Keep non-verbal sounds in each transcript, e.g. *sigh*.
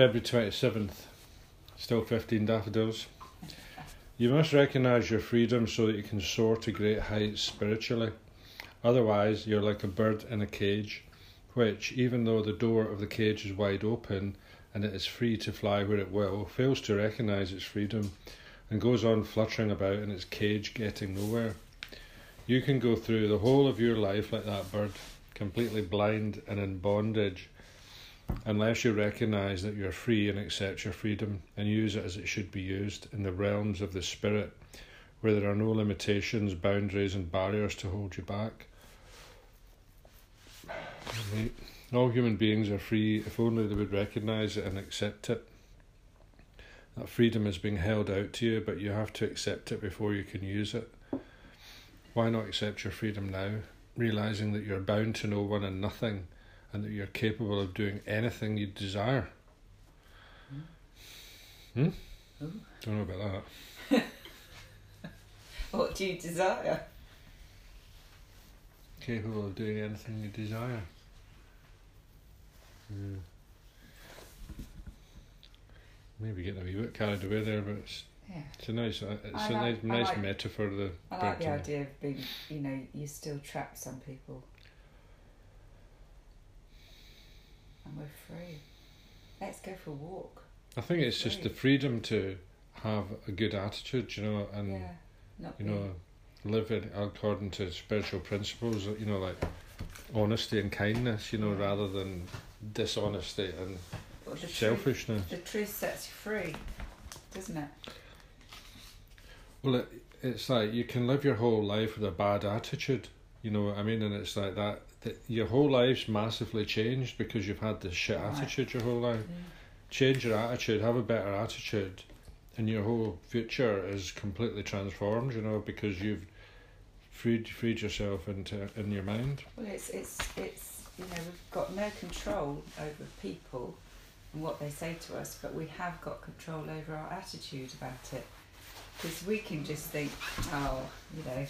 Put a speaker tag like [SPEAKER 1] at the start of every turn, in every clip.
[SPEAKER 1] February 27th. Still 15 daffodils. You must recognise your freedom so that you can soar to great heights spiritually. Otherwise, you're like a bird in a cage, which, even though the door of the cage is wide open and it is free to fly where it will, fails to recognise its freedom and goes on fluttering about in its cage, getting nowhere. You can go through the whole of your life like that bird, completely blind and in bondage, unless you recognise that you're free and accept your freedom and use it as it should be used in the realms of the spirit, where there are no limitations, boundaries, and barriers to hold you back. All human beings are free if only they would recognise it and accept it. That freedom is being held out to you, but you have to accept it before you can use it. Why not accept your freedom now, realizing that you're bound to no one and nothing, and that you're capable of doing anything you desire? Hmm?
[SPEAKER 2] Hmm?
[SPEAKER 1] Don't know about that. *laughs*
[SPEAKER 2] What do you desire?
[SPEAKER 1] Capable of doing anything you desire. Hmm. Maybe getting a wee bit carried away there, but it's,
[SPEAKER 2] Yeah.
[SPEAKER 1] it's a nice, uh, it's
[SPEAKER 2] I
[SPEAKER 1] a
[SPEAKER 2] like-
[SPEAKER 1] nice, nice
[SPEAKER 2] like-
[SPEAKER 1] metaphor. The
[SPEAKER 2] I like the idea of being, you know, you still trap some people. And we're free. Let's go for a walk.
[SPEAKER 1] I think it's just the freedom to have a good attitude, you know, and
[SPEAKER 2] yeah.
[SPEAKER 1] You know, live it according to spiritual principles. You know, like honesty and kindness. You know, rather than dishonesty and
[SPEAKER 2] well, the truth,
[SPEAKER 1] selfishness.
[SPEAKER 2] the truth sets you free, doesn't it?
[SPEAKER 1] Well, it, it's like you can live your whole life with a bad attitude. You know what I mean? And it's like that. that your whole life's massively changed because you've had this shit
[SPEAKER 2] Right.
[SPEAKER 1] attitude your whole life. change your attitude, have a better attitude, and your whole future is completely transformed. You know, because you've freed freed yourself into in your mind.
[SPEAKER 2] Well, it's it's it's you know we've got no control over people and what they say to us, but we have got control over our attitude about it. Because we can just think, oh, you know,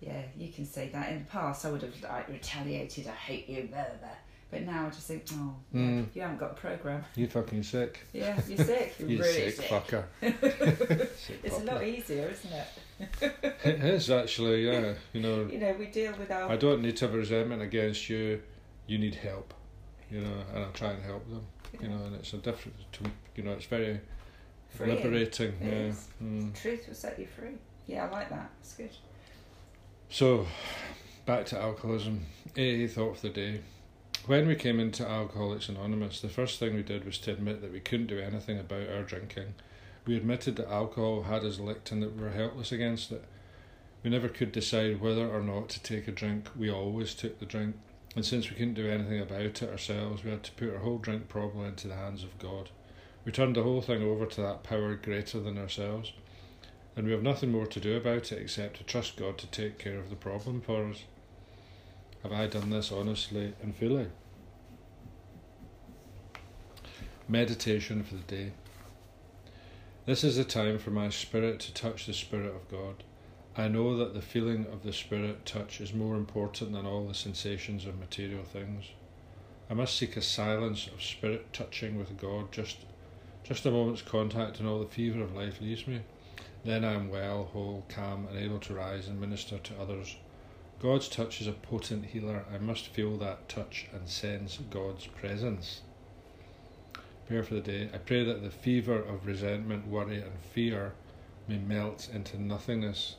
[SPEAKER 2] yeah, you can say that. In the past, I would have like retaliated. I hate you, blah blah. But now I just think, oh,
[SPEAKER 1] Mm.
[SPEAKER 2] you haven't got a program.
[SPEAKER 1] You fucking sick.
[SPEAKER 2] Yeah, you're sick. You're *laughs*
[SPEAKER 1] You
[SPEAKER 2] really
[SPEAKER 1] sick,
[SPEAKER 2] sick.
[SPEAKER 1] fucker. *laughs* Sick
[SPEAKER 2] It's a lot easier, isn't it?
[SPEAKER 1] It is actually, yeah. *laughs* You know,
[SPEAKER 2] You know, we deal with our
[SPEAKER 1] I don't need to have resentment against you. You need help. You know, and I try and help them. You know, and it's a different. To, you know, it's very
[SPEAKER 2] Freeing.
[SPEAKER 1] liberating.
[SPEAKER 2] It
[SPEAKER 1] yeah. Mm.
[SPEAKER 2] truth will set you free. Yeah, I like that. It's good.
[SPEAKER 1] So, back to alcoholism. AA thought of the day. When we came into Alcoholics Anonymous, the first thing we did was to admit that we couldn't do anything about our drinking. We admitted that alcohol had us licked and that we were helpless against it. We never could decide whether or not to take a drink. We always took the drink. And since we couldn't do anything about it ourselves, we had to put our whole drink problem into the hands of God. We turned the whole thing over to that power greater than ourselves. And we have nothing more to do about it except to trust God to take care of the problem for us. Have I done this honestly and fully? Meditation for the day. This is a time for my spirit to touch the Spirit of God. I know that the feeling of the Spirit touch is more important than all the sensations of material things. I must seek a silence of spirit touching with God, just, just a moment's contact, and all the fever of life leaves me. Then I am well, whole, calm, and able to rise and minister to others. God's touch is a potent healer. I must feel that touch and sense God's presence. Prayer for the day. I pray that the fever of resentment, worry, and fear may melt into nothingness.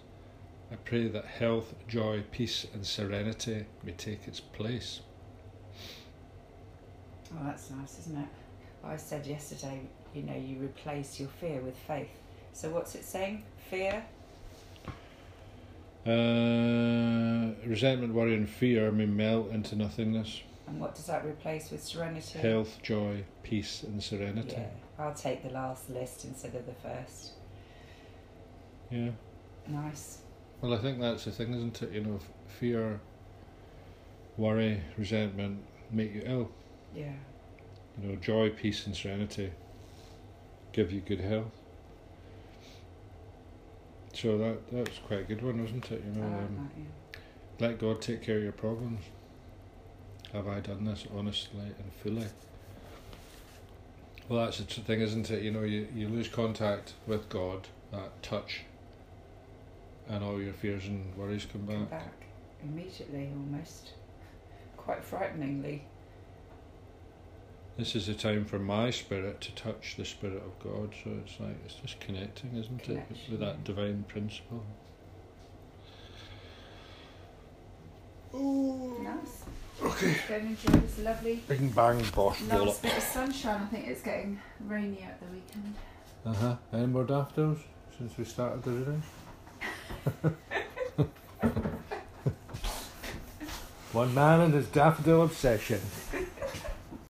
[SPEAKER 1] I pray that health, joy, peace, and serenity may take its place.
[SPEAKER 2] Oh, that's nice, isn't it? I said yesterday, you know, you replace your fear with faith. So what's it saying? Fear?
[SPEAKER 1] Uh, resentment, worry, and fear may melt into nothingness.
[SPEAKER 2] And what does that replace with serenity?
[SPEAKER 1] Health, joy, peace, and serenity.
[SPEAKER 2] Yeah, I'll take the last list instead of the first.
[SPEAKER 1] yeah.
[SPEAKER 2] Nice.
[SPEAKER 1] Well, I think that's the thing, isn't it? You know, fear, worry, resentment make you ill.
[SPEAKER 2] Yeah.
[SPEAKER 1] You know, joy, peace, and serenity give you good health. So that that's quite a good one, wasn't it? You know,
[SPEAKER 2] like
[SPEAKER 1] um,
[SPEAKER 2] that, yeah.
[SPEAKER 1] let God take care of your problems. Have I done this honestly and fully? Well, that's the thing, isn't it? You know, you, you lose contact with God, that touch, and all your fears and worries come back.
[SPEAKER 2] Come
[SPEAKER 1] back
[SPEAKER 2] immediately, almost. Quite frighteningly.
[SPEAKER 1] This is the time for my spirit to touch the spirit of God. So it's like it's just connecting, isn't it, with that divine principle.
[SPEAKER 2] Nice.
[SPEAKER 1] Okay.
[SPEAKER 2] Go and enjoy this lovely
[SPEAKER 1] Bing bang bosh
[SPEAKER 3] Last bit of sunshine. I think it's getting rainy at the weekend.
[SPEAKER 1] Uh huh. Any more daffodils since we started the reading? *laughs* *laughs* One man and his daffodil obsession.